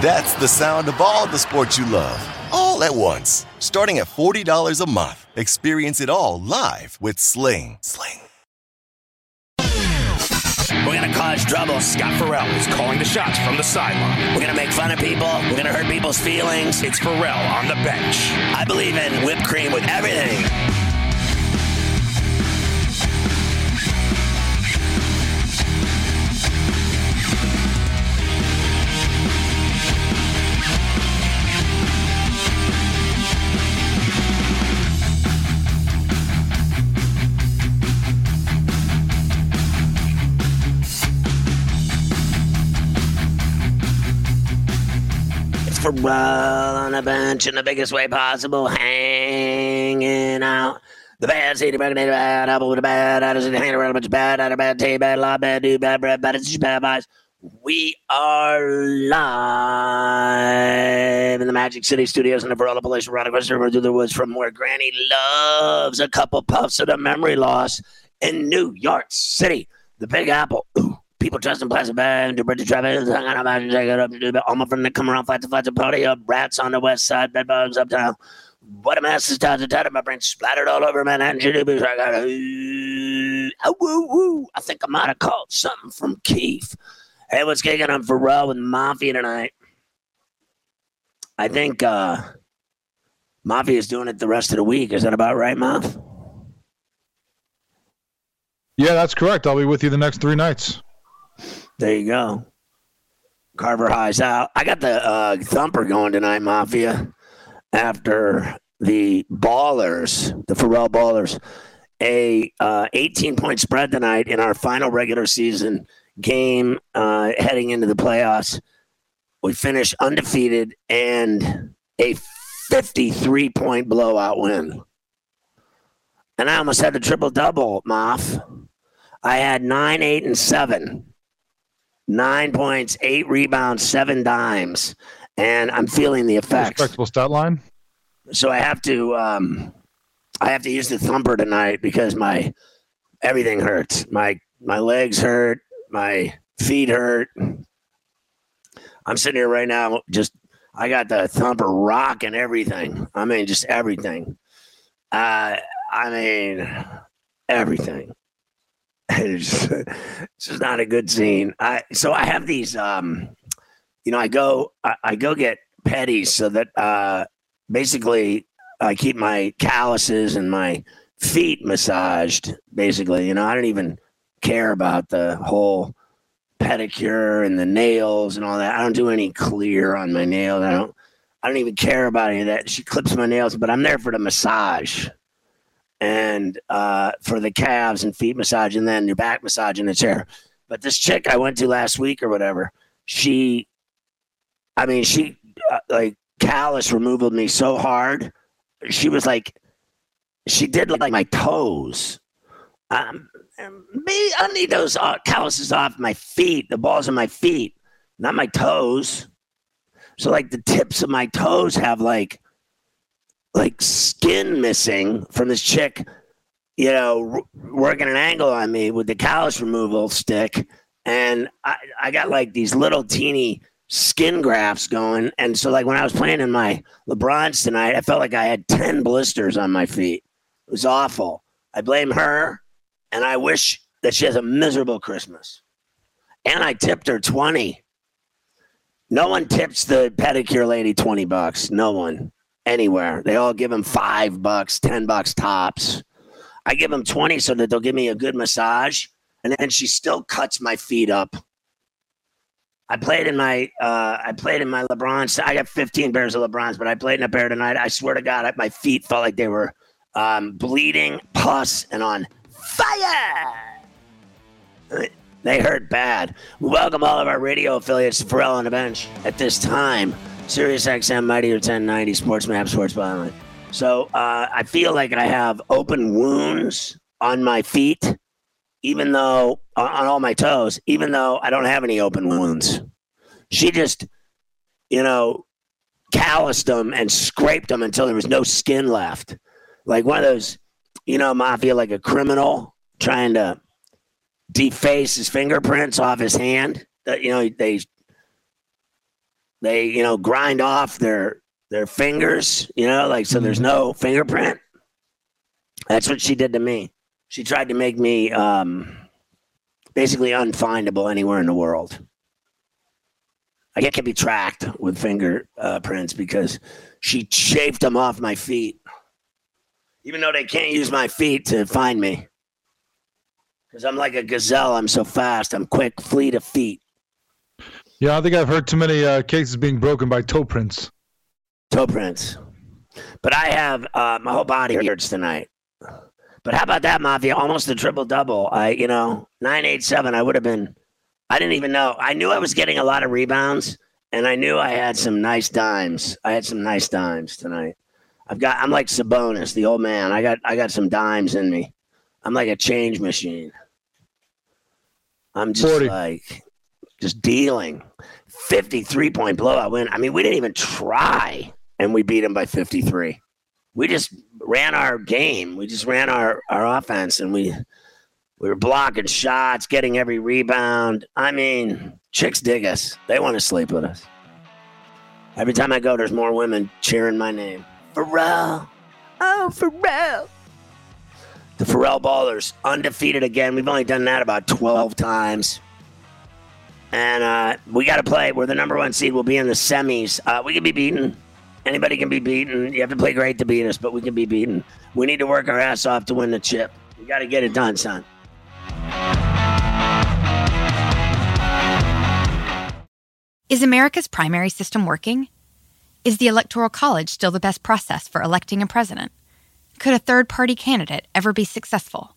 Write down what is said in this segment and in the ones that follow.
That's the sound of all the sports you love, all at once. Starting at $40 a month. Experience it all live with Sling. Sling. We're gonna cause trouble. Scott Ferrall is calling the shots from the sideline. We're gonna make fun of people. We're gonna hurt people's feelings. It's Ferrall on the bench. I believe in whipped cream with everything. Ferrall on the bench in the biggest way possible, hanging out. The bad city, bad bad apple with a bad attitude, hanging around a bunch of bad, out of bad tea, bad law, bad dude, bad bread, bad it's bad vibes. We are live in the Magic City Studios in the Varela Place, right across the river through the woods from where Granny loves a couple puffs of the memory loss in New York City. The Big Apple. People dressed in plastic bags, do British Travis, hang on about and check it up, all my friends that come around, fight to fight to party up, rats on the west side, bed bugs uptown. What a mess is tied to tied my brain splattered all over Manhattan. I got a woo woo. I think I might have caught something from Keith. Hey, what's kicking on Ferrall with Mafia tonight? I think uh Mafia is doing it the rest of the week. Is that about right, Maf? Yeah, that's correct. I'll be with you the next three nights. There you go. Carver High's out. I got the uh, thumper going tonight, Mafia. After the Ballers, the Ferrall Ballers, a uh, 18 point spread tonight in our final regular season game uh, heading into the playoffs. We finish undefeated and a 53 point blowout win. And I almost had the triple double, Moff. I had nine, eight, and seven nine points, eight rebounds, seven dimes, and I'm feeling the effects. Respectable stat line. So I have to, um, I have to use the thumper tonight because my everything hurts. My my legs hurt, my feet hurt. I'm sitting here right now, just I got the thumper rocking everything. I mean, just everything. Uh, I mean, everything. It's, it's just not a good scene. I so I have these. Um, you know, I go I, I go get petties so that uh, basically I keep my calluses and my feet massaged. Basically, you know, I don't even care about the whole pedicure and the nails and all that. I don't do any clear on my nails. I don't. I don't even care about any of that. She clips my nails, but I'm there for the massage and uh, for the calves and feet massage, and then your back massage in the chair. But this chick I went to last week or whatever, she, I mean, she uh, like callus removal me so hard. She was like, she did like my toes. Um, me, I need those uh, calluses off my feet, the balls of my feet, not my toes. So like the tips of my toes have like like skin missing from this chick, you know, working an angle on me with the callus removal stick. And I, I got like these little teeny skin grafts going. And so, like, when I was playing in my LeBrons tonight, I felt like I had 10 blisters on my feet. It was awful. I blame her, and I wish that she has a miserable Christmas. And I tipped her 20. No one tips the pedicure lady 20 bucks. No one anywhere. They all give him five bucks, ten bucks tops. I give them 20 so that they'll give me a good massage. And then she still cuts my feet up. I played in my uh, I played in my LeBron. I got 15 pairs of LeBrons, but I played in a pair tonight. I swear to God, my feet felt like they were um, bleeding, pus, and on fire. They hurt bad. welcome all of our radio affiliates to Ferrall on the Bench at this time. Sirius XM Mighty or 1090 Sports Map Sports Byline. So uh, I feel like I have open wounds on my feet, even though on all my toes, even though I don't have any open wounds. She just, you know, calloused them and scraped them until there was no skin left. Like one of those, you know, mafia, like a criminal trying to deface his fingerprints off his hand. You know, they they you know grind off their their fingers, you know, like so there's mm-hmm. no fingerprint. That's what she did to me. She tried to make me um, basically unfindable anywhere in the world. I can't be tracked with fingerprints uh, because she shaved them off my feet. Even though they can't use my feet to find me. Because I'm like a gazelle. I'm so fast. I'm quick, fleet of feet. Yeah, I think I've heard too many uh, cases being broken by toe prints toe prints. But I have uh, my whole body hurts tonight. But how about that, Mafia? Almost a triple double. I, you know, nine eight seven. I would have been. I didn't even know. I knew I was getting a lot of rebounds, and I knew I had some nice dimes. I had some nice dimes tonight. I've got. I'm like Sabonis, the old man. I got. I got some dimes in me. I'm like a change machine. I'm just 40. like, just dealing. 53 point blowout win. I mean, we didn't even try and we beat them by 53. We just ran our game. We just ran our, our offense and we we were blocking shots, getting every rebound. I mean, chicks dig us. They want to sleep with us. Every time I go, there's more women cheering my name. Ferrall. Oh, Ferrall. The Ferrall Ballers, undefeated again. We've only done that about 12 times. And uh, we got to play. We're the number one seed. We'll be in the semis. Uh, we can be beaten. Anybody can be beaten. You have to play great to beat us, but we can be beaten. We need to work our ass off to win the chip. We got to get it done, son. Is America's primary system working? Is the Electoral College still the best process for electing a president? Could a third party candidate ever be successful?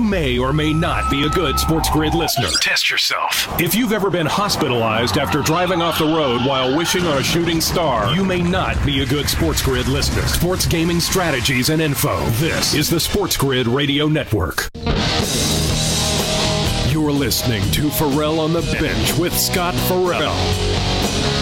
may or may not be a good Sports Grid listener. Test yourself. If you've ever been hospitalized after driving off the road while wishing on a shooting star, you may not be a good Sports Grid listener. Sports gaming strategies and info. This is the Sports Grid Radio Network. You're listening to Ferrall on the Bench with Scott Ferrall.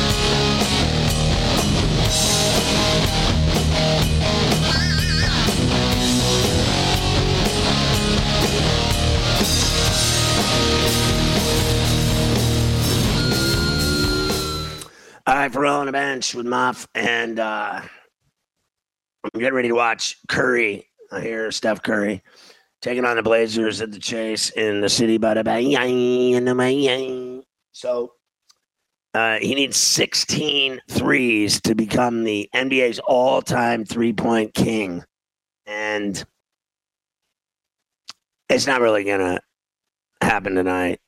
Right, Ferrall on the bench with Muff, and uh, I'm getting ready to watch Curry. I hear Steph Curry. taking on the Blazers at the Chase in the city. So uh, he needs 16 threes to become the NBA's all time three point king. And it's not really going to happen tonight.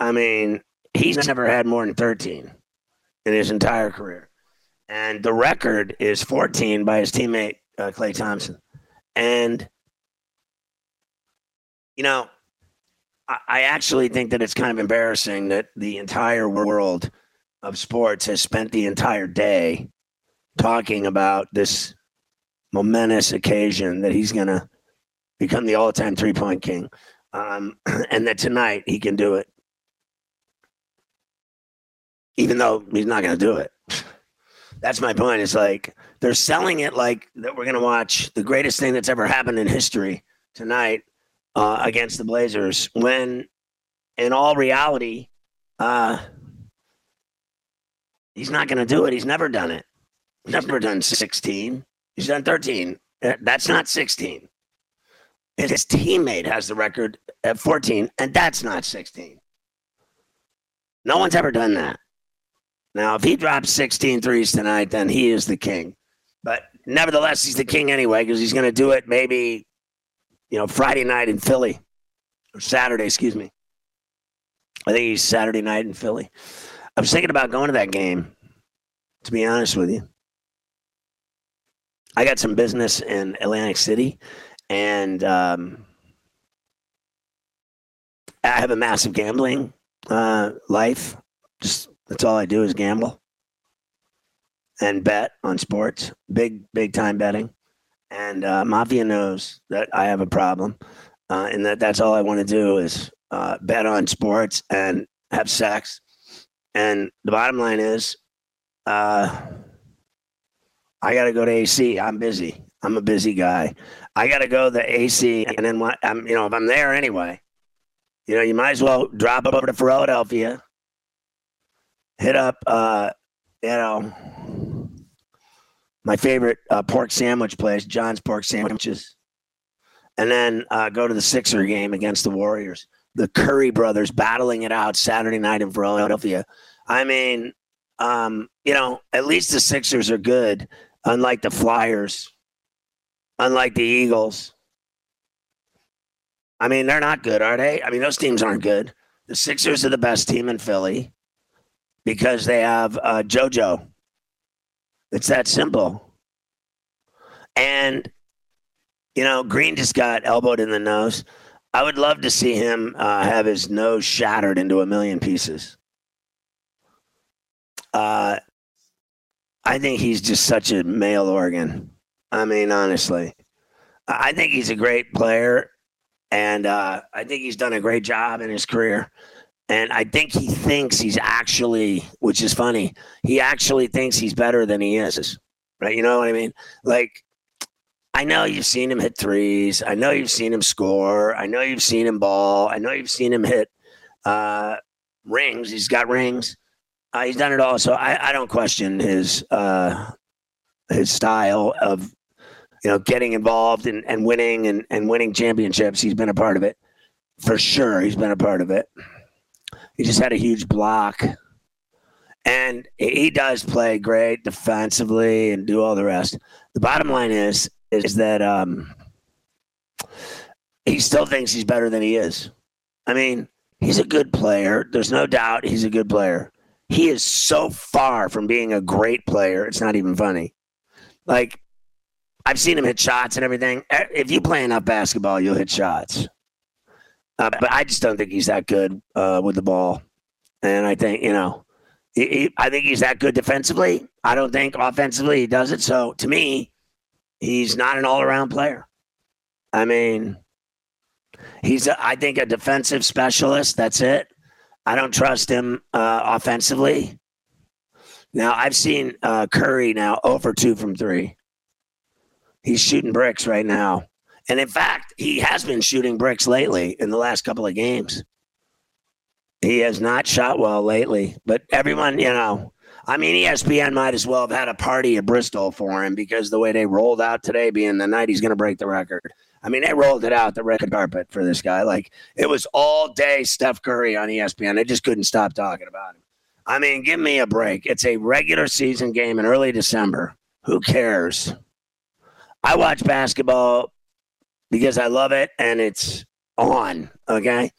I mean, he's never had more than 13 in his entire career. And the record is 14 by his teammate, uh, Klay Thompson. And, you know, I, I actually think that it's kind of embarrassing that the entire world of sports has spent the entire day talking about this momentous occasion that he's going to become the all-time three-point king, um, and that tonight he can do it, even though he's not going to do it. That's my point. It's like they're selling it like that we're going to watch the greatest thing that's ever happened in history tonight uh, against the Blazers, when in all reality, uh, he's not going to do it. He's never done it. Never done 16. He's done 13. Uh, that's not 16. And his teammate has the record at 14, and that's not 16. No one's ever done that. Now, if he drops 16 threes tonight, then he is the king. But nevertheless, he's the king anyway because he's going to do it maybe, you know, Friday night in Philly or Saturday, excuse me. I think he's Saturday night in Philly. I was thinking about going to that game, to be honest with you. I got some business in Atlantic City, and um, I have a massive gambling uh, life. Just that's all I do is gamble and bet on sports, big big time betting. And uh, Mafia knows that I have a problem, uh, and that that's all I want to do is uh, bet on sports and have sex. And the bottom line is, uh, I got to go to AC. I'm busy. I'm a busy guy. I got to go to AC, and then what? I'm, you know, if I'm there anyway, you know, you might as well drop up over to Philadelphia, hit up, uh, you know, my favorite uh, pork sandwich place, John's Pork Sandwiches, and then uh, go to the Sixer game against the Warriors. The Curry brothers battling it out Saturday night in Philadelphia. I mean, um, you know, at least the Sixers are good, unlike the Flyers, unlike the Eagles. I mean, they're not good, are they? I mean, those teams aren't good. The Sixers are the best team in Philly because they have uh, JoJo. It's that simple. And, you know, Green just got elbowed in the nose. I would love to see him uh, have his nose shattered into a million pieces. Uh, I think he's just such a male organ. I mean, honestly, I think he's a great player, and uh, I think he's done a great job in his career. And I think he thinks he's actually, which is funny, he actually thinks he's better than he is. Right? You know what I mean? Like, I know you've seen him hit threes. I know you've seen him score. I know you've seen him ball. I know you've seen him hit uh, rings. He's got rings. Uh, he's done it all. So I, I don't question his uh, his style of you know getting involved and, and winning and, and winning championships. He's been a part of it for sure. He's been a part of it. He just had a huge block. And he does play great defensively and do all the rest. The bottom line is is that um, he still thinks he's better than he is. I mean, he's a good player. There's no doubt he's a good player. He is so far from being a great player. It's not even funny. Like I've seen him hit shots and everything. If you play enough basketball, you'll hit shots. Uh, but I just don't think he's that good uh, with the ball. And I think, you know, he, he, I think he's that good defensively. I don't think offensively he does it. So to me, he's not an all around player. I mean, he's, a, I think, a defensive specialist. That's it. I don't trust him uh, offensively. Now, I've seen uh, Curry now over two from three. He's shooting bricks right now. And in fact, he has been shooting bricks lately in the last couple of games. He has not shot well lately, but everyone, you know, I mean, ESPN might as well have had a party at Bristol for him because the way they rolled out today, being the night he's going to break the record. I mean, they rolled it out the red carpet for this guy. Like it was all day Steph Curry on ESPN. They just couldn't stop talking about him. I mean, give me a break. It's a regular season game in early December. Who cares? I watch basketball because I love it and it's on. Okay.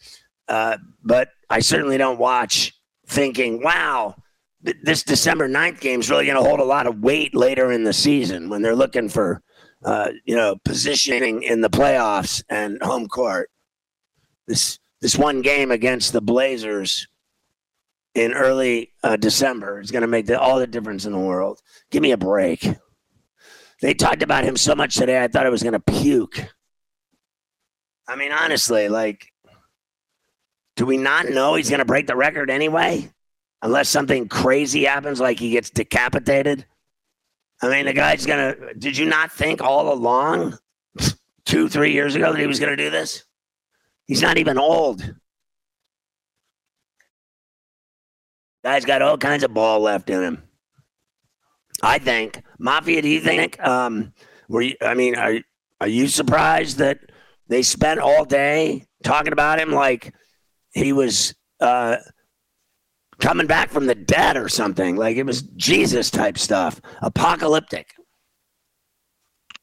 Uh, but I certainly don't watch thinking, wow, th- this December 9th game is really going to hold a lot of weight later in the season when they're looking for, uh, you know, positioning in the playoffs and home court. This, this one game against the Blazers in early uh, December is going to make the, all the difference in the world. Give me a break. They talked about him so much today, I thought I was going to puke. I mean, honestly, like, do we not know he's going to break the record anyway? Unless something crazy happens, like he gets decapitated. I mean, the guy's going to. Did you not think all along, two, three years ago, that he was going to do this? He's not even old. Guy's got all kinds of ball left in him. I think. Mafia, do you think? Um, were you? I mean, are are you surprised that they spent all day talking about him like he was uh, coming back from the dead or something? Like it was Jesus type stuff, apocalyptic.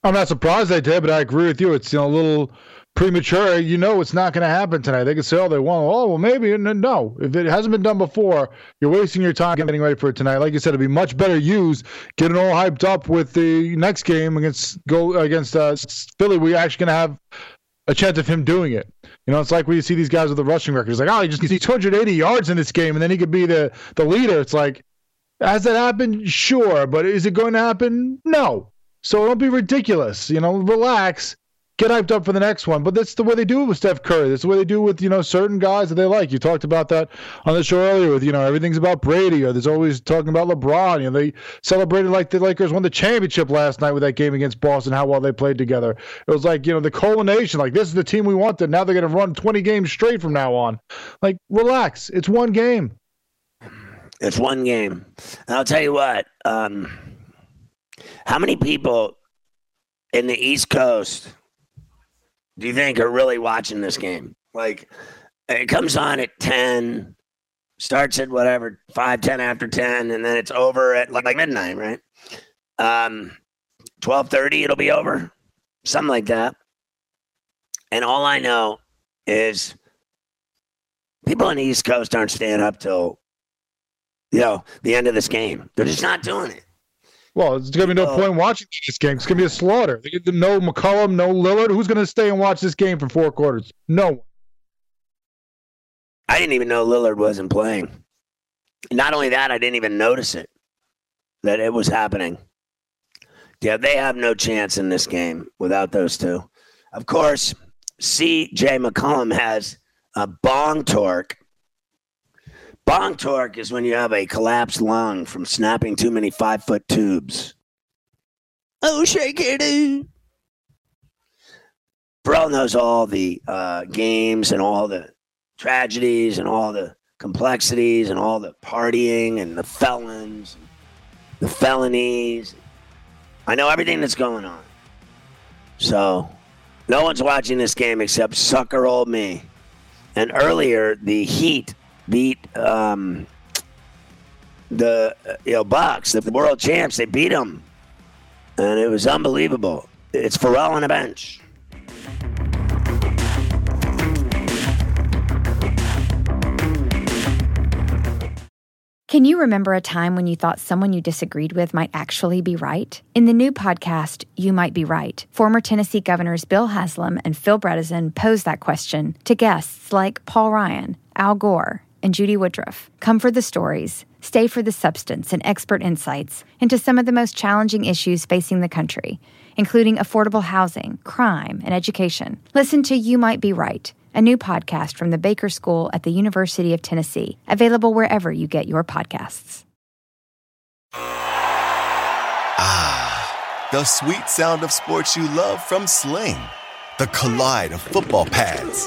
I'm not surprised they did, but I agree with you. It's you know, a little premature. You know it's not going to happen tonight. They can say all they want. Oh, well, maybe. No, if it hasn't been done before, you're wasting your time getting ready for it tonight. Like you said, it'd be much better used getting all hyped up with the next game against go against uh, Philly. We're actually going to have a chance of him doing it. You know, it's like when you see these guys with the rushing records, like, oh, he just needs 280 yards in this game, and then he could be the the leader. It's like, has that happened? Sure, but is it going to happen? No. So don't be ridiculous. You know, relax get hyped up for the next one. But that's the way they do it with Steph Curry. That's the way they do it with, you know, certain guys that they like. You talked about that on the show earlier with, you know, everything's about Brady or there's always talking about LeBron. You know, they celebrated like the Lakers won the championship last night with that game against Boston, how well they played together. It was like, you know, the culmination, like this is the team we wanted. Now they're going to run 20 games straight from now on. Like, relax. It's one game. It's one game. And I'll tell you what, um, how many people in the East Coast do you think are really watching this game? Like, it comes on at 10, starts at whatever, 5, 10 after 10, and then it's over at like, midnight, right? Um, 12.30, it'll be over, something like that. And all I know is people on the East Coast aren't staying up till, you know, the end of this game. They're just not doing it. Well, it's going to be no point watching this game. It's going to be a slaughter. No McCollum, no Lillard. Who's going to stay and watch this game for four quarters? No one. I didn't even know Lillard wasn't playing. Not only that, I didn't even notice it that it was happening. Yeah, they have no chance in this game without those two. Of course, C.J. McCollum has a bong torque Bong torque is when you have a collapsed lung from snapping too many five foot tubes. Oh, shake it. Bro knows all the uh, games and all the tragedies and all the complexities and all the partying and the felons, and the felonies. I know everything that's going on. So, no one's watching this game except sucker old me. And earlier, the Heat beat um, the you know Bucks, the world champs. They beat them, and it was unbelievable. It's Ferrall on the bench. Can you remember a time when you thought someone you disagreed with might actually be right? In the new podcast, You Might Be Right, former Tennessee governors Bill Haslam and Phil Bredesen pose that question to guests like Paul Ryan, Al Gore, and Judy Woodruff. Come for the stories, stay for the substance and expert insights into some of the most challenging issues facing the country, including affordable housing, crime, and education. Listen to You Might Be Right, a new podcast from the Baker School at the University of Tennessee, available wherever you get your podcasts. Ah, the sweet sound of sports you love from Sling. The collide of football pads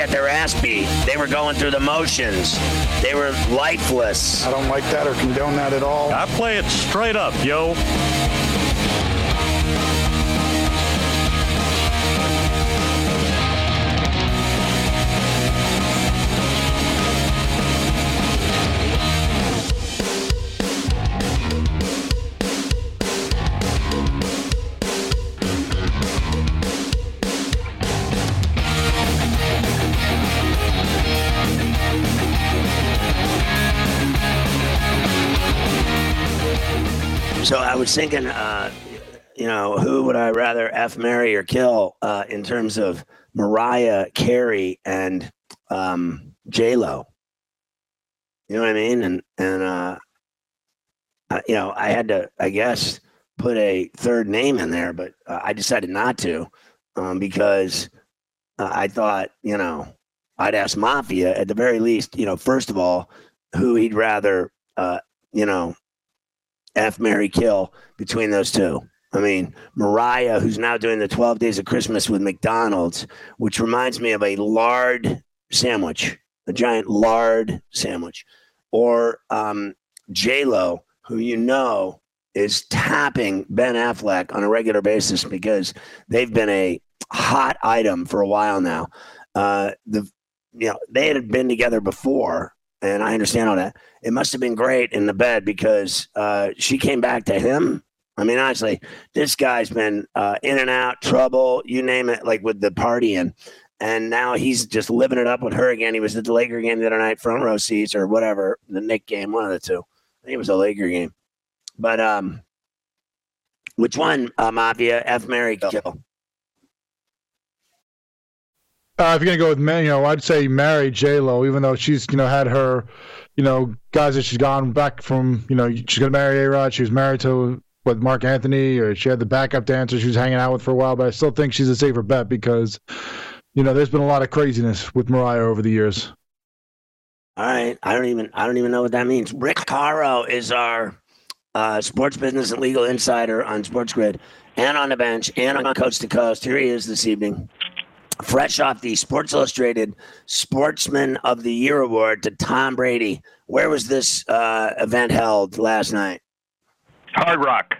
Got their ass beat. They were going through the motions. They were lifeless. I don't like that or condone that at all. I play it straight up, yo. Was thinking, uh, you know, who would I rather f, marry, or kill uh, in terms of Mariah Carey and um, J Lo? You know what I mean? And and uh, uh, you know, I had to, I guess, put a third name in there, but uh, I decided not to um, because uh, I thought, you know, I'd ask Mafia at the very least, you know, first of all, who he'd rather, uh, you know, F marry Kill between those two. I mean, Mariah, who's now doing the 12 Days of Christmas with McDonald's, which reminds me of a lard sandwich, a giant lard sandwich, or um, Lo, who you know is tapping Ben Affleck on a regular basis because they've been a hot item for a while now. Uh, the you know they had been together before, and I understand all that. It must have been great in the bed because uh, she came back to him. I mean, honestly, this guy's been uh, in and out, trouble, you name it, like with the partying. And now he's just living it up with her again. He was at the Laker game the other night, front row seats or whatever, the Knick game, one of the two. I think it was a Laker game. But um, which one, uh, Mafia? F marry Kill. Uh, if you're gonna go with you know, I'd say marry J Lo, even though she's you know had her, you know, guys that she's gone back from. You know, she's gonna marry A Rod. She was married to with Marc Anthony, or she had the backup dancer she was hanging out with for a while. But I still think she's a safer bet because, you know, there's been a lot of craziness with Mariah over the years. All right, I don't even I don't even know what that means. Rick Caro is our uh, sports business and legal insider on Sports Grid and on the bench and on Coast to Coast. Here he is this evening fresh off the Sports Illustrated Sportsman of the Year award to Tom Brady. Where was this uh, event held last night? Hard Rock.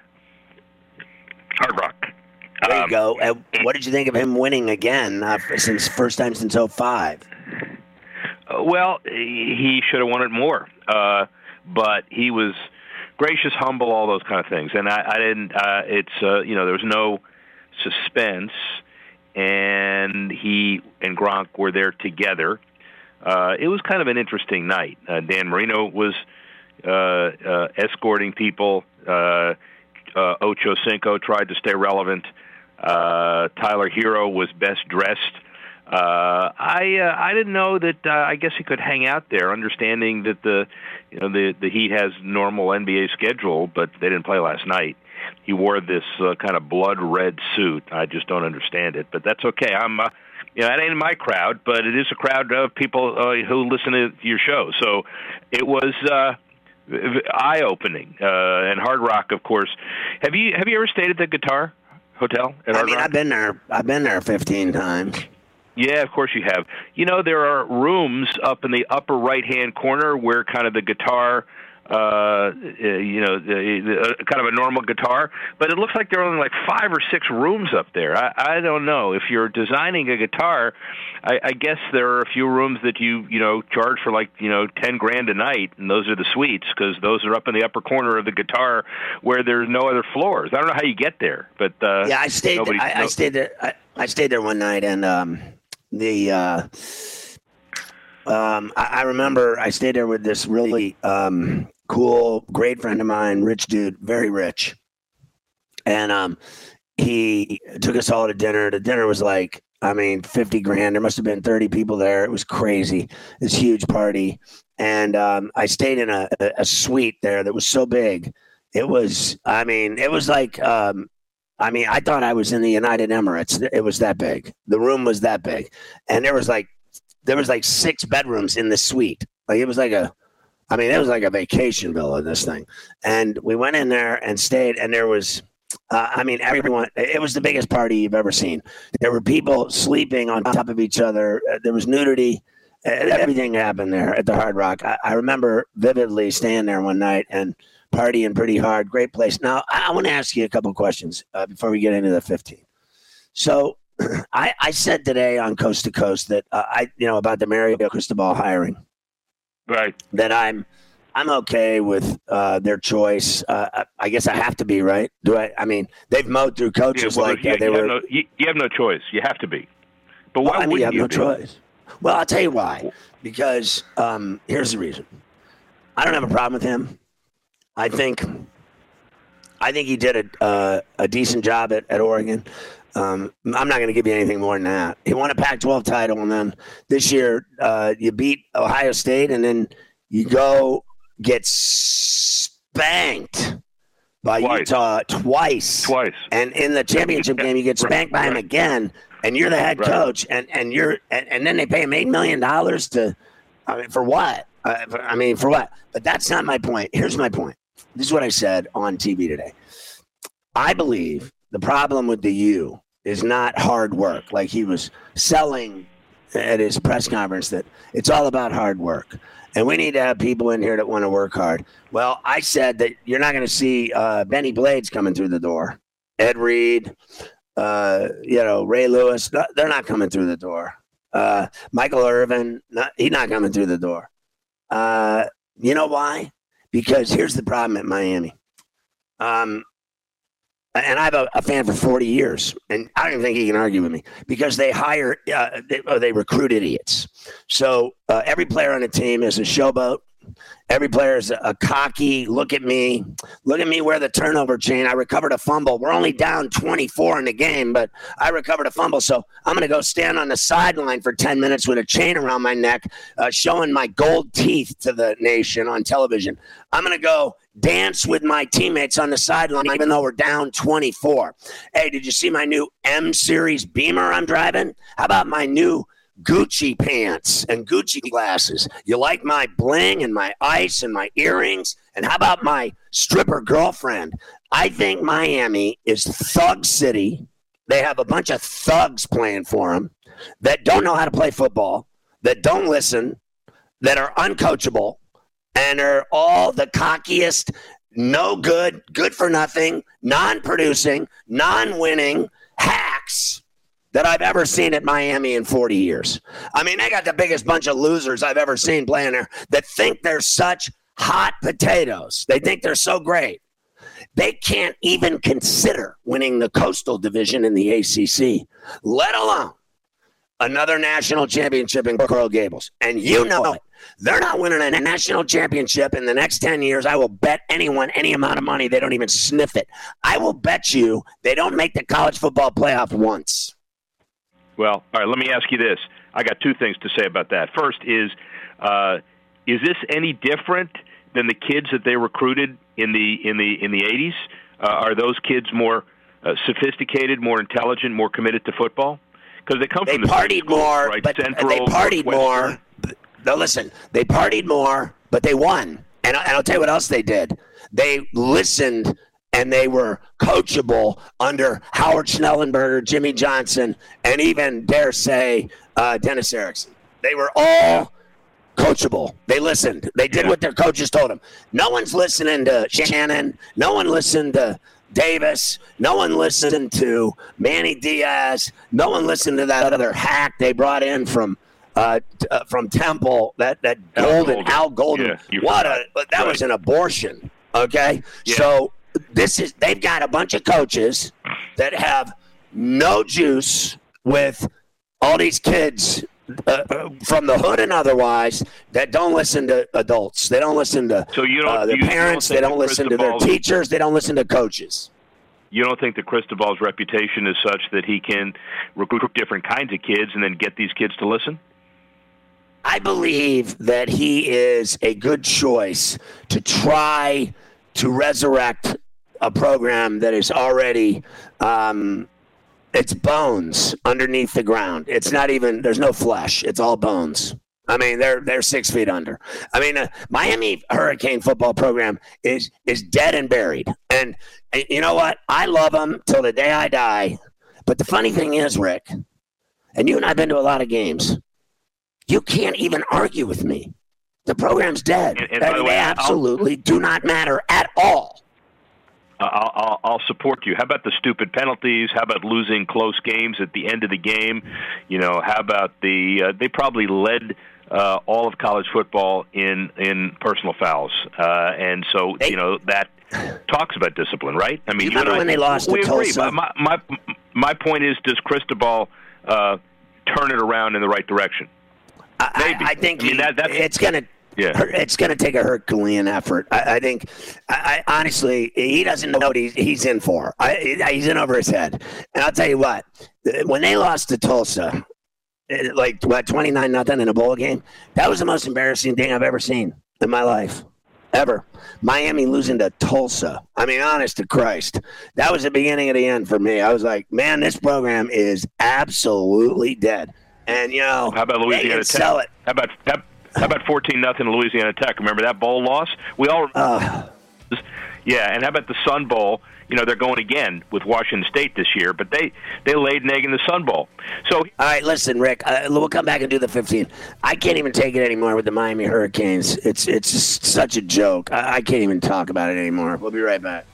Hard Rock. There you Um, go. Uh, what did you think of him winning again uh, since first time since 05? Uh, Well, he should have wanted more, uh, but he was gracious, humble, all those kind of things. And I, I didn't. Uh, it's uh, you know there was no suspense, and he and Gronk were there together. Uh, it was kind of an interesting night. Uh, Dan Marino was uh, uh, escorting people. Uh, uh, Ocho Cinco tried to stay relevant. Tyler Herro was best dressed. I I didn't know that. I guess he could hang out there, understanding that the you know the the Heat has normal NBA schedule, but they didn't play last night. He wore this uh, kind of blood red suit. I just don't understand it, but that's okay. I'm. Uh, you know, that ain't my crowd, but it is a crowd of people uh, who listen to your show. So it was uh, eye opening. Uh, and Hard Rock, of course. Have you have you ever stayed at the Guitar Hotel at I mean, Rock? I've been there. I've been there 15 times. Yeah, of course you have. You know, there are rooms up in the upper right hand corner where kind of the guitar uh, you know, the, the, uh, kind of a normal guitar. But it looks like there are only like five or six rooms up there. I, I don't know if you're designing a guitar. I, I guess there are a few rooms that you you know charge for like you know ten grand a night, and those are the suites because those are up in the upper corner of the guitar where there's no other floors. I don't know how you get there, but uh, yeah, I stayed. Nobody, I, no, I stayed there. I, I stayed there one night, and um, the. Uh, um, I, I, remember I stayed there with this really um, cool, great friend of mine, rich dude, very rich. And um, he took us all to dinner. The dinner was like, I mean, 50 grand. There must have been 30 people there. It was crazy. This huge party. And um, I stayed in a, a suite there that was so big. It was, I mean, it was like, um, I mean, I thought I was in the United Emirates. It was that big. The room was that big. And there was like, there was like six bedrooms in the suite. Like it was like a I mean, it was like a vacation villa, this thing. And we went in there and stayed, and there was, uh, I mean, everyone, it was the biggest party you've ever seen. There were people sleeping on top of each other, uh, there was nudity. Everything happened there at the Hard Rock. I, I remember vividly staying there one night and partying pretty hard. Great place. Now, I, I want to ask you a couple questions uh, before we get into the 15. So, I, I, said today on Coast to Coast that uh, I, you know, about the Mario Cristobal hiring right. That i'm i'm okay with uh, their choice. Uh, i guess i have to be right? Do i i mean they've mowed through coaches yeah, well, like you, that. They you were have no, you, you, have no choice. You have to be. But why well, would you have you no be? choice. Well i'll tell you why. Because um, here's the reason. I don't have a problem with him. I think i think he did a, uh, a decent job at, at oregon um, I'm not going to give you anything more than that. He won a Pac-12 title, and then this year uh, you beat Ohio State, and then you go get spanked by twice. Utah twice. Twice. And in the championship game, you get spanked right. by him again, and you're the head right. coach, and and you're and, and, then they pay him eight million dollars to, I mean, for what? Uh, for, I mean, for what? But that's not my point. Here's my point. This is what I said on TV today. I believe the problem with the U is not hard work. Like he was selling at his press conference that it's all about hard work. And we need to have people in here that want to work hard. Well, I said that you're not going to see uh, Bennie Blades coming through the door. Ed Reed, uh, you know, Ray Lewis, they're not coming through the door. Uh, Michael Irvin, not, he's not coming through the door. Uh, you know why? Because here's the problem at Miami. Um, and I've a, a, fan for 40 years, and I don't think he can argue with me because they hire, uh, they, oh, they recruit idiots. So uh, every player on the team is a showboat. Every player is a, a, cocky. Look at me, look at me. Where the turnover chain? I recovered a fumble. We're only down 24 in the game, but I recovered a fumble. So I'm going to go stand on the sideline for 10 minutes with a chain around my neck, uh, showing my gold teeth to the nation on television. I'm going to go dance with my teammates on the sideline, even though we're down 24. Hey, did you see my new M Series Beamer I'm driving? How about my new Gucci pants and Gucci glasses? You like my bling and my ice and my earrings? And how about my stripper girlfriend? I think Miami is thug city. They have a bunch of thugs playing for them that don't know how to play football, that don't listen, that are uncoachable, and are all the cockiest, no good, good for nothing, non producing, non winning hacks that I've ever seen at Miami in 40 years. I mean, they got the biggest bunch of losers I've ever seen playing there that think they're such hot potatoes. They think they're so great. They can't even consider winning the Coastal Division in the ACC, let alone another national championship in Coral Gables. And you know it. They're not winning a national championship in the next 10 years. I will bet anyone any amount of money they don't even sniff it. I will bet you they don't make the college football playoff once. Well, all right, let me ask you this. I got two things to say about that. First is uh, is this any different than the kids that they recruited in the in the in the 80s? Uh, are those kids more uh, sophisticated, more intelligent, more committed to football? Because they come they from the partied schools, more, right? but Central, they partied more. No, listen, they partied more, but they won. And, I, and I'll tell you what else they did. They listened and they were coachable under Howard Schnellenberger, Jimmy Johnson, and even, dare say, uh, Dennis Erickson. They were all coachable. They listened. They did what their coaches told them. No one's listening to Shannon. No one listened to Davis. No one listened to Manny Diaz. No one listened to that other hack they brought in from uh, uh, from Temple. That that Al Golden Golden. Al Golden. Yeah, what a that was an abortion. Okay, Yeah. so this is they've got a bunch of coaches that have no juice with all these kids uh, uh, from the hood and otherwise that don't listen to adults. They don't listen to So you don't- uh, their you- you don't parents. they don't listen to their teachers. They don't listen to coaches. You don't think that Cristobal's reputation is such that he can recruit different kinds of kids and then get these kids to listen? I believe that he is a good choice to try to resurrect a program that is already um, it's bones underneath the ground. It's not even there's no flesh. It's all bones. I mean, they're they're six feet under. I mean, uh, Miami Hurricane football program is is dead and buried. And, and you know what? I love them till the day I die. But the funny thing is, Rick, and you and I've been to a lot of games. You can't even argue with me. The program's dead. And- and by the way, they I'll- absolutely do not matter at all. Uh, I'll, I'll, I'll support you. How about the stupid penalties? How about losing close games at the end of the game? You know, how about the? Uh, they probably led uh, all of college football in in personal fouls, uh, and so They- you know that talks about discipline, right? I mean, You remember I- when they lost to we agree, Tulsa? my my my point is, does Cristobal uh, turn it around in the right direction? I, Maybe. I, I think I mean, that- it's gonna. Yeah. It's going to take a Herculean effort. I, I think. I, I honestly, he doesn't know what he's, he's in for. I, he's in over his head. And I'll tell you what. When they lost to Tulsa, eh, like what twenty nine nothing in a bowl game, that was the most embarrassing thing I've ever seen in my life, ever. Miami losing to Tulsa. I mean, honest to Christ, that was the beginning of the end for me. I was like, man, this program is absolutely dead. And you know, How about they Louisiana can Tech? sell it. How about how, how about fourteen nothing Louisiana Tech? Remember that bowl loss? We all Uh, yeah, and how about the Sun Bowl? You know they're going again with Washington State this year, but they they laid an egg in the Sun Bowl. So All right, listen, Rick. Uh, we'll come back and do the 15. I can't even take it anymore with the Miami Hurricanes. It's it's just such a joke. I, I can't even talk about it anymore. We'll be right back.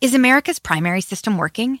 Is America's primary system working?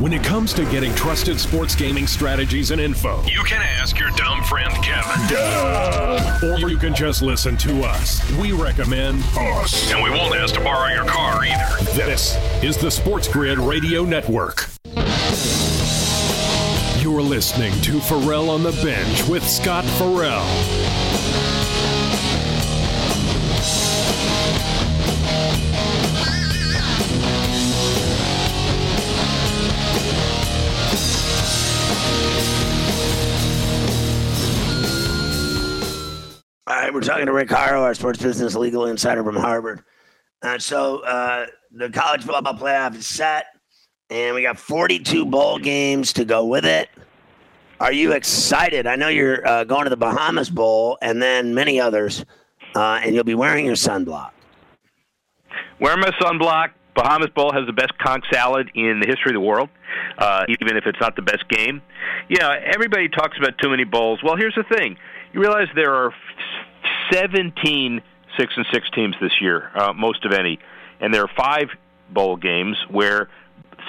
When it comes to getting trusted sports gaming strategies and info, You can ask your dumb friend Kevin. or you can just listen to us. We recommend Us. And we won't ask to borrow your car either. this is the Sports Grid Radio Network. You're listening to Ferrall on the Bench with Scott Ferrall. Right, we're talking to Rick Horrow, our sports business legal insider from Harvard. Uh, so uh, the college football playoff is set. and we got 42 bowl games to go with it. Are you excited? I know you're uh, going to the Bahamas Bowl and then many others, uh, and you'll be wearing your sunblock. Wearing my sunblock. Bahamas Bowl has the best conch salad in the history of the world, uh, even if it's not the best game. Yeah, everybody talks about too many bowls. Well, here's the thing: you realize there are 17 six and six teams this year, uh, most of any, and there are five bowl games where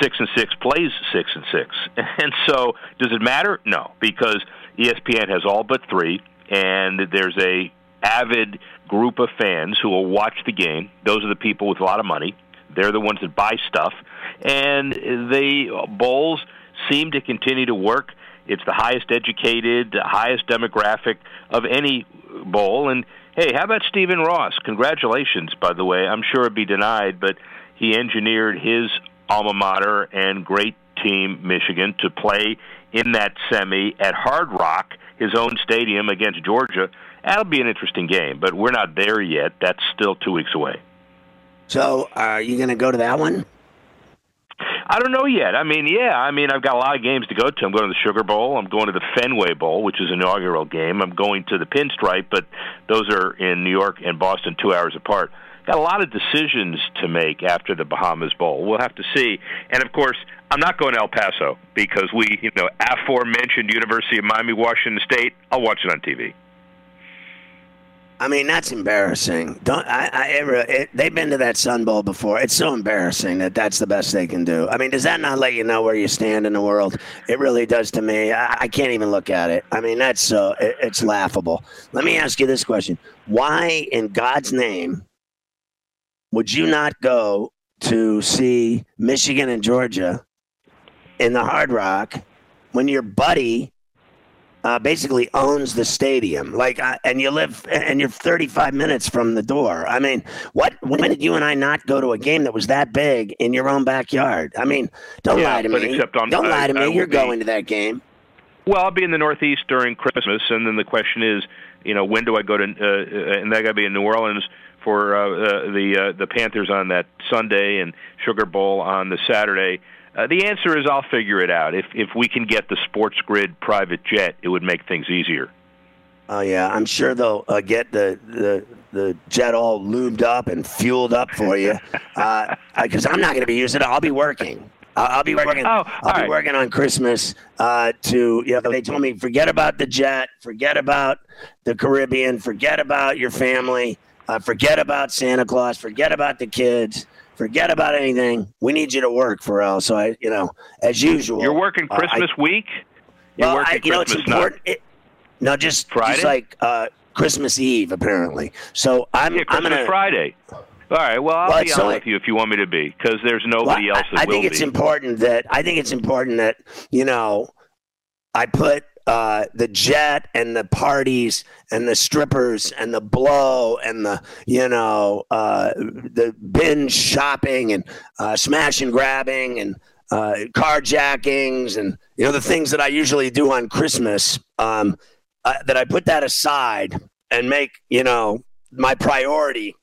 six and six plays six and six. And so, does it matter? No, because ESPN has all but three, and there's a avid group of fans who will watch the game. Those are the people with a lot of money. They're the ones that buy stuff, and the bowls seem to continue to work. It's the highest educated, the highest demographic of any bowl, and hey, how about Stephen Ross? Congratulations, by the way. I'm sure it'd be denied, but he engineered his alma mater and great team, Michigan, to play in that semi at Hard Rock, his own stadium against Georgia. That'll be an interesting game, but we're not there yet. That's still two weeks away. So, are you going to go to that one? I don't know yet. I mean, yeah, I mean, I've got a lot of games to go to. I'm going to the Sugar Bowl. I'm going to the Fenway Bowl, which is an inaugural game. I'm going to the Pinstripe, but those are in New York and Boston, two hours apart got a lot of decisions to make after the Bahamas Bowl. We'll have to see. And of course, I'm not going to El Paso because we, you know, aforementioned University of Miami, Washington State. I'll watch it on TV. I mean, that's embarrassing. Don't I? I ever? It, they've been to that Sun Bowl before. It's so embarrassing that that's the best they can do. I mean, does that not let you know where you stand in the world? It really does to me. I, I can't even look at it. I mean, that's so it, it's laughable. Let me ask you this question: Why, in God's name, would you not go to see Michigan and Georgia in the Hard Rock when your buddy uh, basically owns the stadium? Like, uh, and you live and you're 35 minutes from the door. I mean, what? When did you and I not go to a game that was that big in your own backyard? I mean, don't yeah, lie to me. On, don't lie to me. You're going to that game. Well, I'll be in the Northeast during Christmas, and then the question is, you know, when do I go to? Uh, and that got to be in New Orleans for uh, uh, the uh, the Panthers on that Sunday and Sugar Bowl on the Saturday? Uh, the answer is I'll figure it out. If if we can get the Sports Grid private jet, it would make things easier. Oh yeah, I'm sure they'll uh, get the, the the jet all lubed up and fueled up for you. Because uh, I'm not going to be using it. I'll be working. I'll, I'll be working. Oh, I'll be right. working on Christmas. Uh, to you know, they told me forget about the jet, forget about the Caribbean, forget about your family. Uh, forget about Santa Claus. Forget about the kids. Forget about anything. We need you to work, Ferrall. So I, you know, as usual. You're working Christmas uh, I, week. You're well, I, you know, it's important. It, no, just Friday. Just like uh, Christmas Eve, apparently. So I'm. Yeah, I'm gonna Friday. All right. Well, I'll well, be on with you if you want me to be, because there's nobody well, else I, I think it's be. important that I think it's important that you know I put uh, the jet and the parties and the strippers and the blow and the you know uh, the binge shopping and uh, smash and grabbing and uh, carjackings and you know the things that I usually do on Christmas um, uh, that I put that aside and make you know my priority.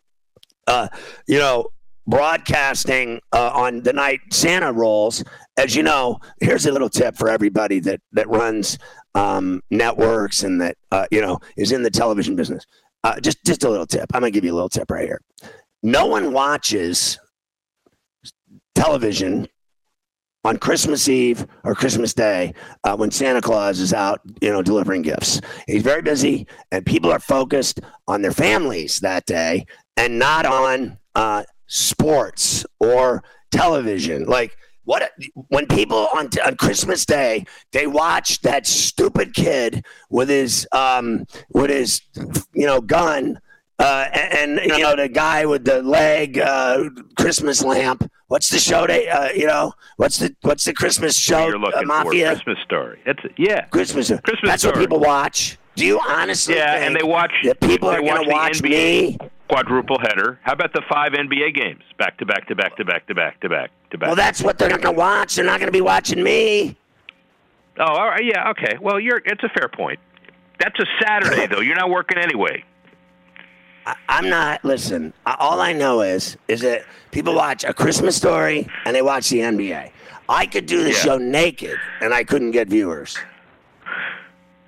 Uh, you know, broadcasting uh, on the night Santa rolls. As you know, here's a little tip for everybody that that runs um, networks and that uh, you know is in the television business. Uh, just just a little tip. I'm gonna give you a little tip right here. No one watches television on Christmas Eve or Christmas Day uh, when Santa Claus is out, you know, delivering gifts. He's very busy, and people are focused on their families that day and not on uh, sports or television. Like what when people on on Christmas Day they watch that stupid kid with his um with his you know gun uh, and, and, you know the guy with the leg uh, Christmas lamp. What's the show? They, uh, you know, what's the what's the Christmas show? You're looking uh, Mafia? for Christmas story. That's yeah, Christmas. Christmas. That's story. what people watch. Do you honestly? Yeah, and they watch. That people are going to watch me quadruple header. How about the five NBA games back to back to back to back to back to back to back? Well, that's what they're going to watch. They're not going to be watching me. Oh, all right. Yeah. Okay. Well, you're. It's a fair point. That's a Saturday, though. You're not working anyway. I, I'm not. Listen. All I know is is that people watch a Christmas story and they watch the NBA. I could do the Yeah. show naked, and I couldn't get viewers.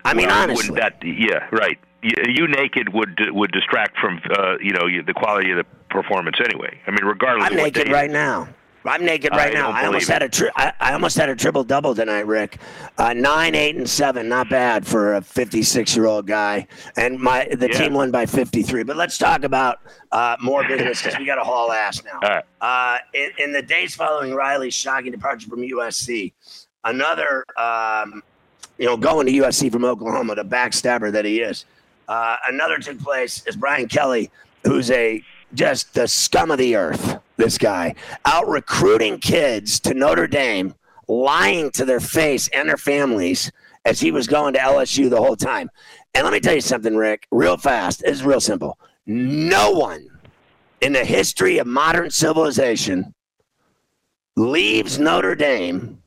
I mean, Well, honestly. wouldn't that yeah, right. You, you naked would would distract from uh, you know the quality of the performance anyway. I mean, regardless. I'm naked right now. I'm naked I right now. I almost believe had a tri- I, I almost had a triple double tonight, Rick. Uh, nine, eight, and seven. Not bad for a 56 year old guy. And my the Yeah. team won by 53. But let's talk about uh, more business because we got to haul ass now. All right. Uh, in, in the days following Riley's shocking departure from USC, another, um, you know, going to USC from Oklahoma, the backstabber that he is. Uh, another took place is Brian Kelly, who's a just the scum of the earth. This guy out recruiting kids to Notre Dame, lying to their face and their families as he was going to LSU the whole time. And let me tell you something, Rick, real fast. It's real simple. No one in the history of modern civilization leaves Notre Dame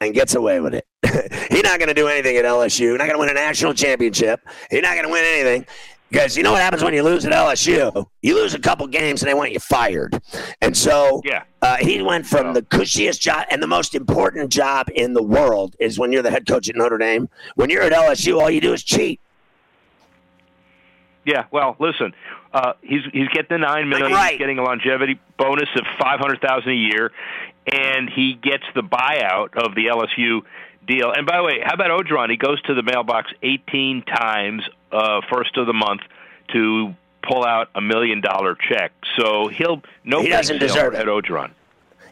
and gets away with it. He's not going to do anything at LSU. Not going to win a national championship. He's not going to win anything. Because you know what happens when you lose at LSU? You lose a couple games and they want you fired. And so Yeah. uh, he went from the cushiest job and the most important job in the world is when you're the head coach at Notre Dame. When you're at LSU, all you do is cheat. Yeah, well, listen, uh, he's he's getting the nine million. Right. He's getting a longevity bonus of five hundred thousand a year, and he gets the buyout of the LSU deal. And by the way, how about Orgeron? He goes to the mailbox eighteen times uh, first of the month to pull out a million dollar check. So he'll no He doesn't deserve it. at Orgeron.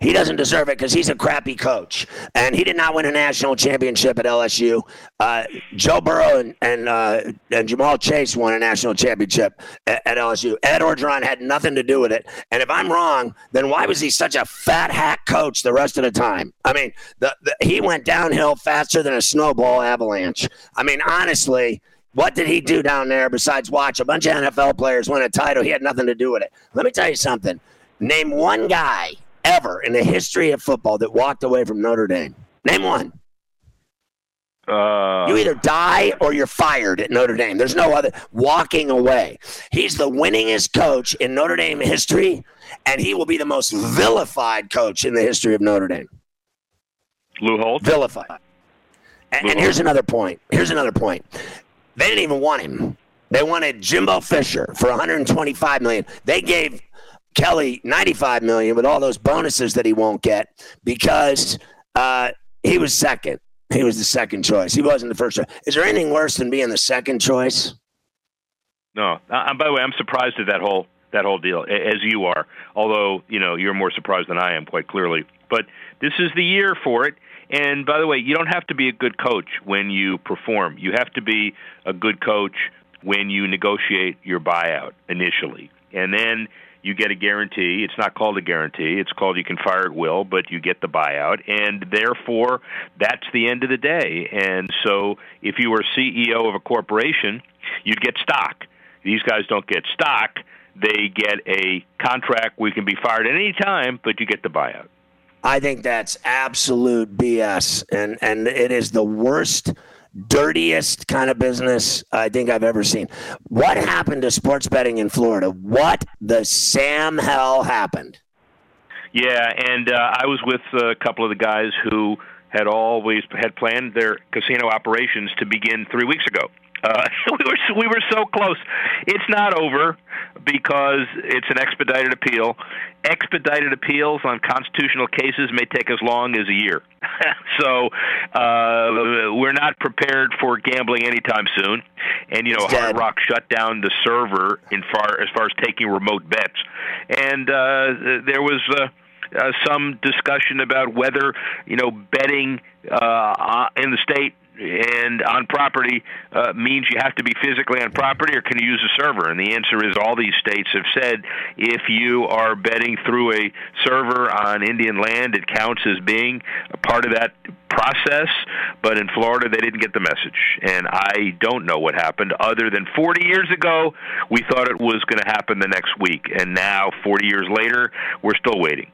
He doesn't deserve it because he's a crappy coach, and he did not win a national championship at LSU. Uh, Joe Burrow and and, uh, and Jamal Chase won a national championship at, at LSU. Ed Orgeron had nothing to do with it. And if I'm wrong, then why was he such a fat hack coach the rest of the time? I mean, the, the, he went downhill faster than a snowball avalanche. I mean, honestly. What did he do down there besides watch a bunch of NFL players win a title? He had nothing to do with it. Let me tell you something. Name one guy ever in the history of football that walked away from Notre Dame. Name one. Uh, You either die or you're fired at Notre Dame. There's no other walking away. He's the winningest coach in Notre Dame history, and he will be the most vilified coach in the history of Notre Dame. Lou Holtz. Vilified. And, and here's another point. Here's another point. They didn't even want him. They wanted Jimbo Fisher for 125 million. They gave Kelly 95 million with all those bonuses that he won't get because uh, he was second. He was the second choice. He wasn't the first choice. Is there anything worse than being the second choice? No. Uh, by the way, I'm surprised at that whole that whole deal, as you are. Although you know you're more surprised than I am, quite clearly. But this is the year for it. And by the way, you don't have to be a good coach when you perform. You have to be a good coach when you negotiate your buyout initially, and then you get a guarantee. It's not called a guarantee. It's called you can fire at will, but you get the buyout, and therefore that's the end of the day. And so, if you were CEO of a corporation, you'd get stock. These guys don't get stock. They get a contract where you can be fired at any time, but you get the buyout. I think that's absolute BS, and and it is the worst, dirtiest kind of business I think I've ever seen. What happened to sports betting in Florida? What the Sam hell happened? Yeah, and uh, I was with a couple of the guys who had always had planned their casino operations to begin three weeks ago. Uh, we were we were so close. It's not over because it's an expedited appeal. Expedited appeals on constitutional cases may take as long as a year. so uh, we're not prepared for gambling anytime soon. And you know, Hard. Rock shut down the server in far as far as taking remote bets, and uh, there was. Uh, uh, some discussion about whether you know betting uh, uh, in the state and on property uh, means you have to be physically on property, or can you use a server? And the answer is all these states have said if you are betting through a server on Indian land, it counts as being a part of that process. But in Florida, they didn't get the message, and I don't know what happened. Other than 40 years ago, we thought it was going to happen the next week, and now 40 years later, we're still waiting.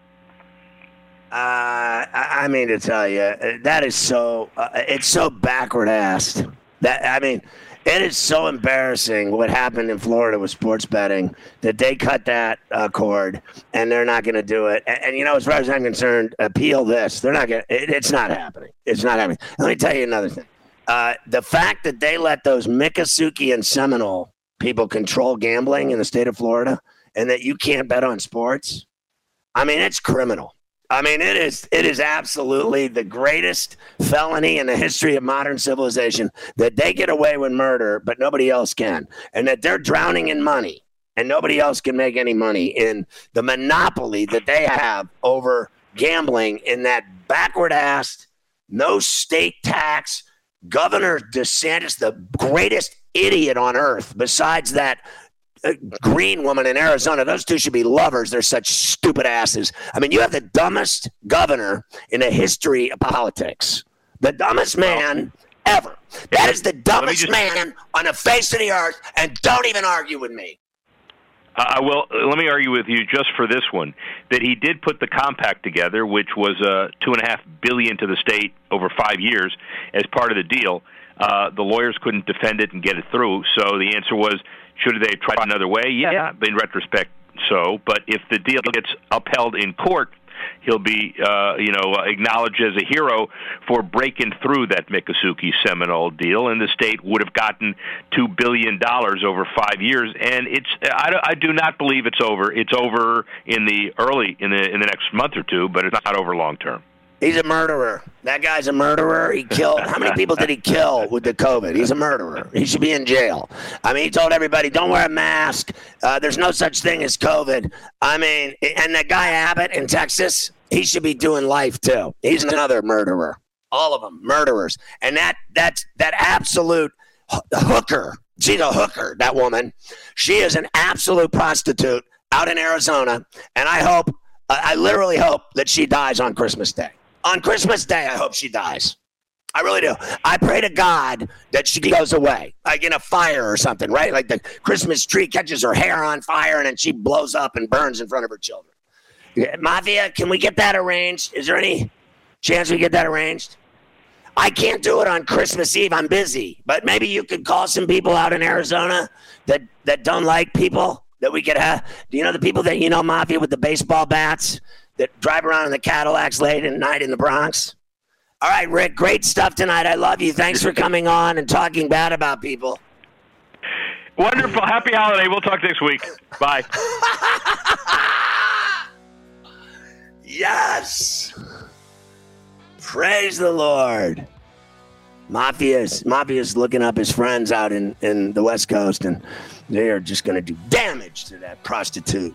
Uh, I mean to tell you, that is so. Uh, it's so backward assed. That I mean, It is so embarrassing what happened in Florida with sports betting that they cut that uh, cord and they're not going to do it. And, and, you know, as far as I'm concerned, appeal this. They're not going. It, it's not happening. It's not happening. Let me tell you another thing. Uh, the fact that they let those Miccosukee and Seminole people control gambling in the state of Florida, and that you can't bet on sports. I mean, it's criminal. I mean, it is it is absolutely the greatest felony in the history of modern civilization that they get away with murder, but nobody else can, and that they're drowning in money, and nobody else can make any money in the monopoly that they have over gambling in that backward ass, no state tax. Governor DeSantis, the greatest idiot on earth, besides that green woman in Arizona. Those two should be lovers. They're such stupid asses. I mean, you have the dumbest governor in the history of politics. The dumbest man ever. That is the dumbest just, man on the face of the earth, and don't even argue with me. I will. Let me argue with you just for this one that he did put the compact together, which was uh, two and a half billion to the state over five years as part of the deal. Uh, the lawyers couldn't defend it and get it through, so the answer was should they have tried another way? Yeah, in retrospect, so. But if the deal gets upheld in court, he'll be, uh, you know, acknowledged as a hero for breaking through that Miccosukee Seminole deal, and the state would have gotten two billion dollars over five years. And it's, I, I do not believe it's over. It's over in the early in the in the next month or two, but it's not over long term. He's a murderer. That guy's a murderer. He killed. How many people did he kill with the COVID? He's a murderer. He should be in jail. I mean, he told everybody, don't wear a mask. Uh, there's no such thing as COVID. I mean, and that guy Abbott in Texas, he should be doing life too. He's another murderer. All of them murderers. And that that's that absolute hooker. She's a hooker. That woman. She is an absolute prostitute out in Arizona. And I hope, I literally hope that she dies on Christmas Day on Christmas Day, I hope she dies. I really do. I pray to God that she goes away, like in a fire or something, right? Like the Christmas tree catches her hair on fire and then she blows up and burns in front of her children. Mafia, can we get that arranged? Is there any chance we get that arranged? I can't do it on Christmas Eve. I'm busy. But maybe you could call some people out in Arizona that, that don't like people that we could have. Do you know the people that you know, Mafia, with the baseball bats? That drive around in the Cadillacs late at night in the Bronx. All right, Rick, great stuff tonight. I love you. Thanks for coming on and talking bad about people. Wonderful. Happy holiday. We'll talk next week. Bye. yes. Praise the Lord. Mafia's Mafia's looking up his friends out in, in the West Coast, and they are just going to do damage to that prostitute.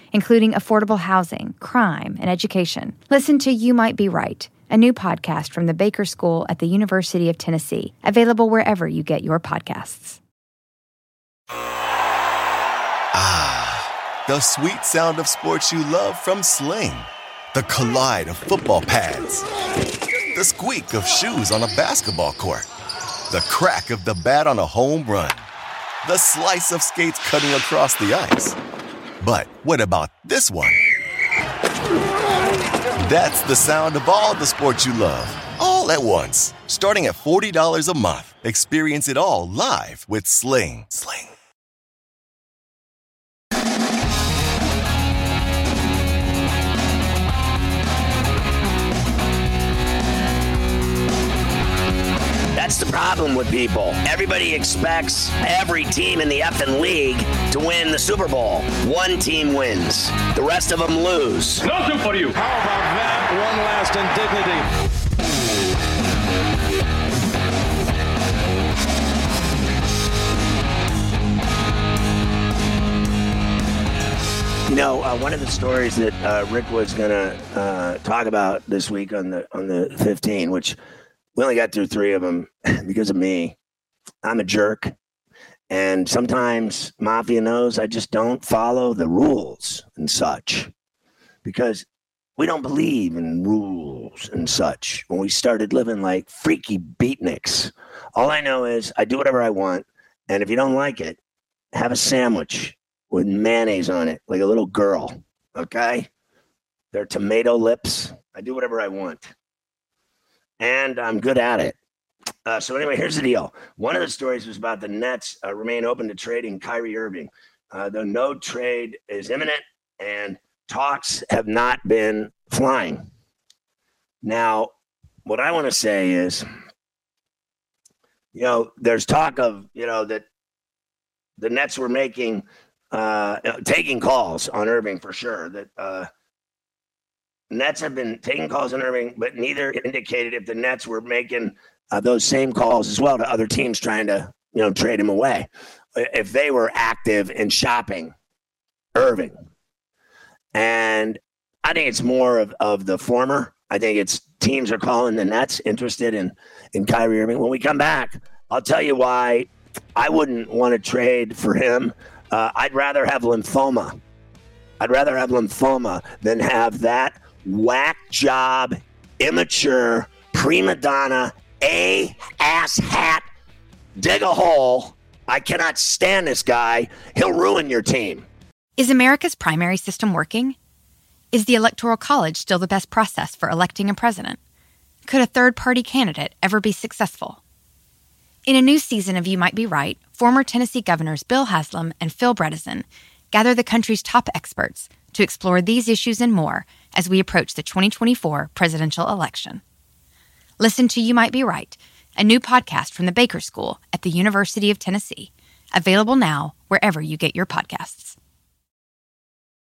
including affordable housing, crime, and education. Listen to You Might Be Right, a new podcast from the Baker School at the University of Tennessee, available wherever you get your podcasts. Ah, the sweet sound of sports you love from Sling. The collide of football pads. The squeak of shoes on a basketball court. The crack of the bat on a home run. The slice of skates cutting across the ice. But what about this one? That's the sound of all the sports you love, all at once. Starting at $40 a month. Experience it all live with Sling. Sling. That's the problem with people. Everybody expects every team in the effing league to win the Super Bowl. One team wins, the rest of them lose. Nothing for you. How about that? One last indignity. You know, uh, one of the stories that uh, Rick was going to uh, talk about this week on the on the 15, which we only got through three of them because of me. I'm a jerk. And sometimes Mafia knows I just don't follow the rules and such because we don't believe in rules and such when we started living like freaky beatniks. All I know is I do whatever I want. And if you don't like it, have a sandwich with mayonnaise on it, like a little girl. Okay? They're tomato lips. I do whatever I want. And I'm good at it. Uh, so anyway, here's the deal. One of the stories was about the Nets uh, remain open to trading Kyrie Irving. Uh, the no trade is imminent, and talks have not been flying. Now, what I want to say is, you know, there's talk of you know that the Nets were making uh, taking calls on Irving for sure. That uh, Nets have been taking calls on Irving, but neither indicated if the Nets were making uh, those same calls as well to other teams trying to you know trade him away. If they were active in shopping Irving, and I think it's more of, of the former. I think it's teams are calling the Nets interested in in Kyrie Irving. When we come back, I'll tell you why I wouldn't want to trade for him. Uh, I'd rather have lymphoma. I'd rather have lymphoma than have that whack job, immature, prima donna, a ass hat, dig a hole. I cannot stand this guy. He'll ruin your team. Is America's primary system working? Is the Electoral College still the best process for electing a president? Could a third party candidate ever be successful? In a new season of You Might Be Right, former Tennessee governors Bill Haslam and Phil Bredesen gather the country's top experts to explore these issues and more as we approach the 2024 presidential election. Listen to You Might Be Right, a new podcast from the Baker School at the University of Tennessee, available now wherever you get your podcasts.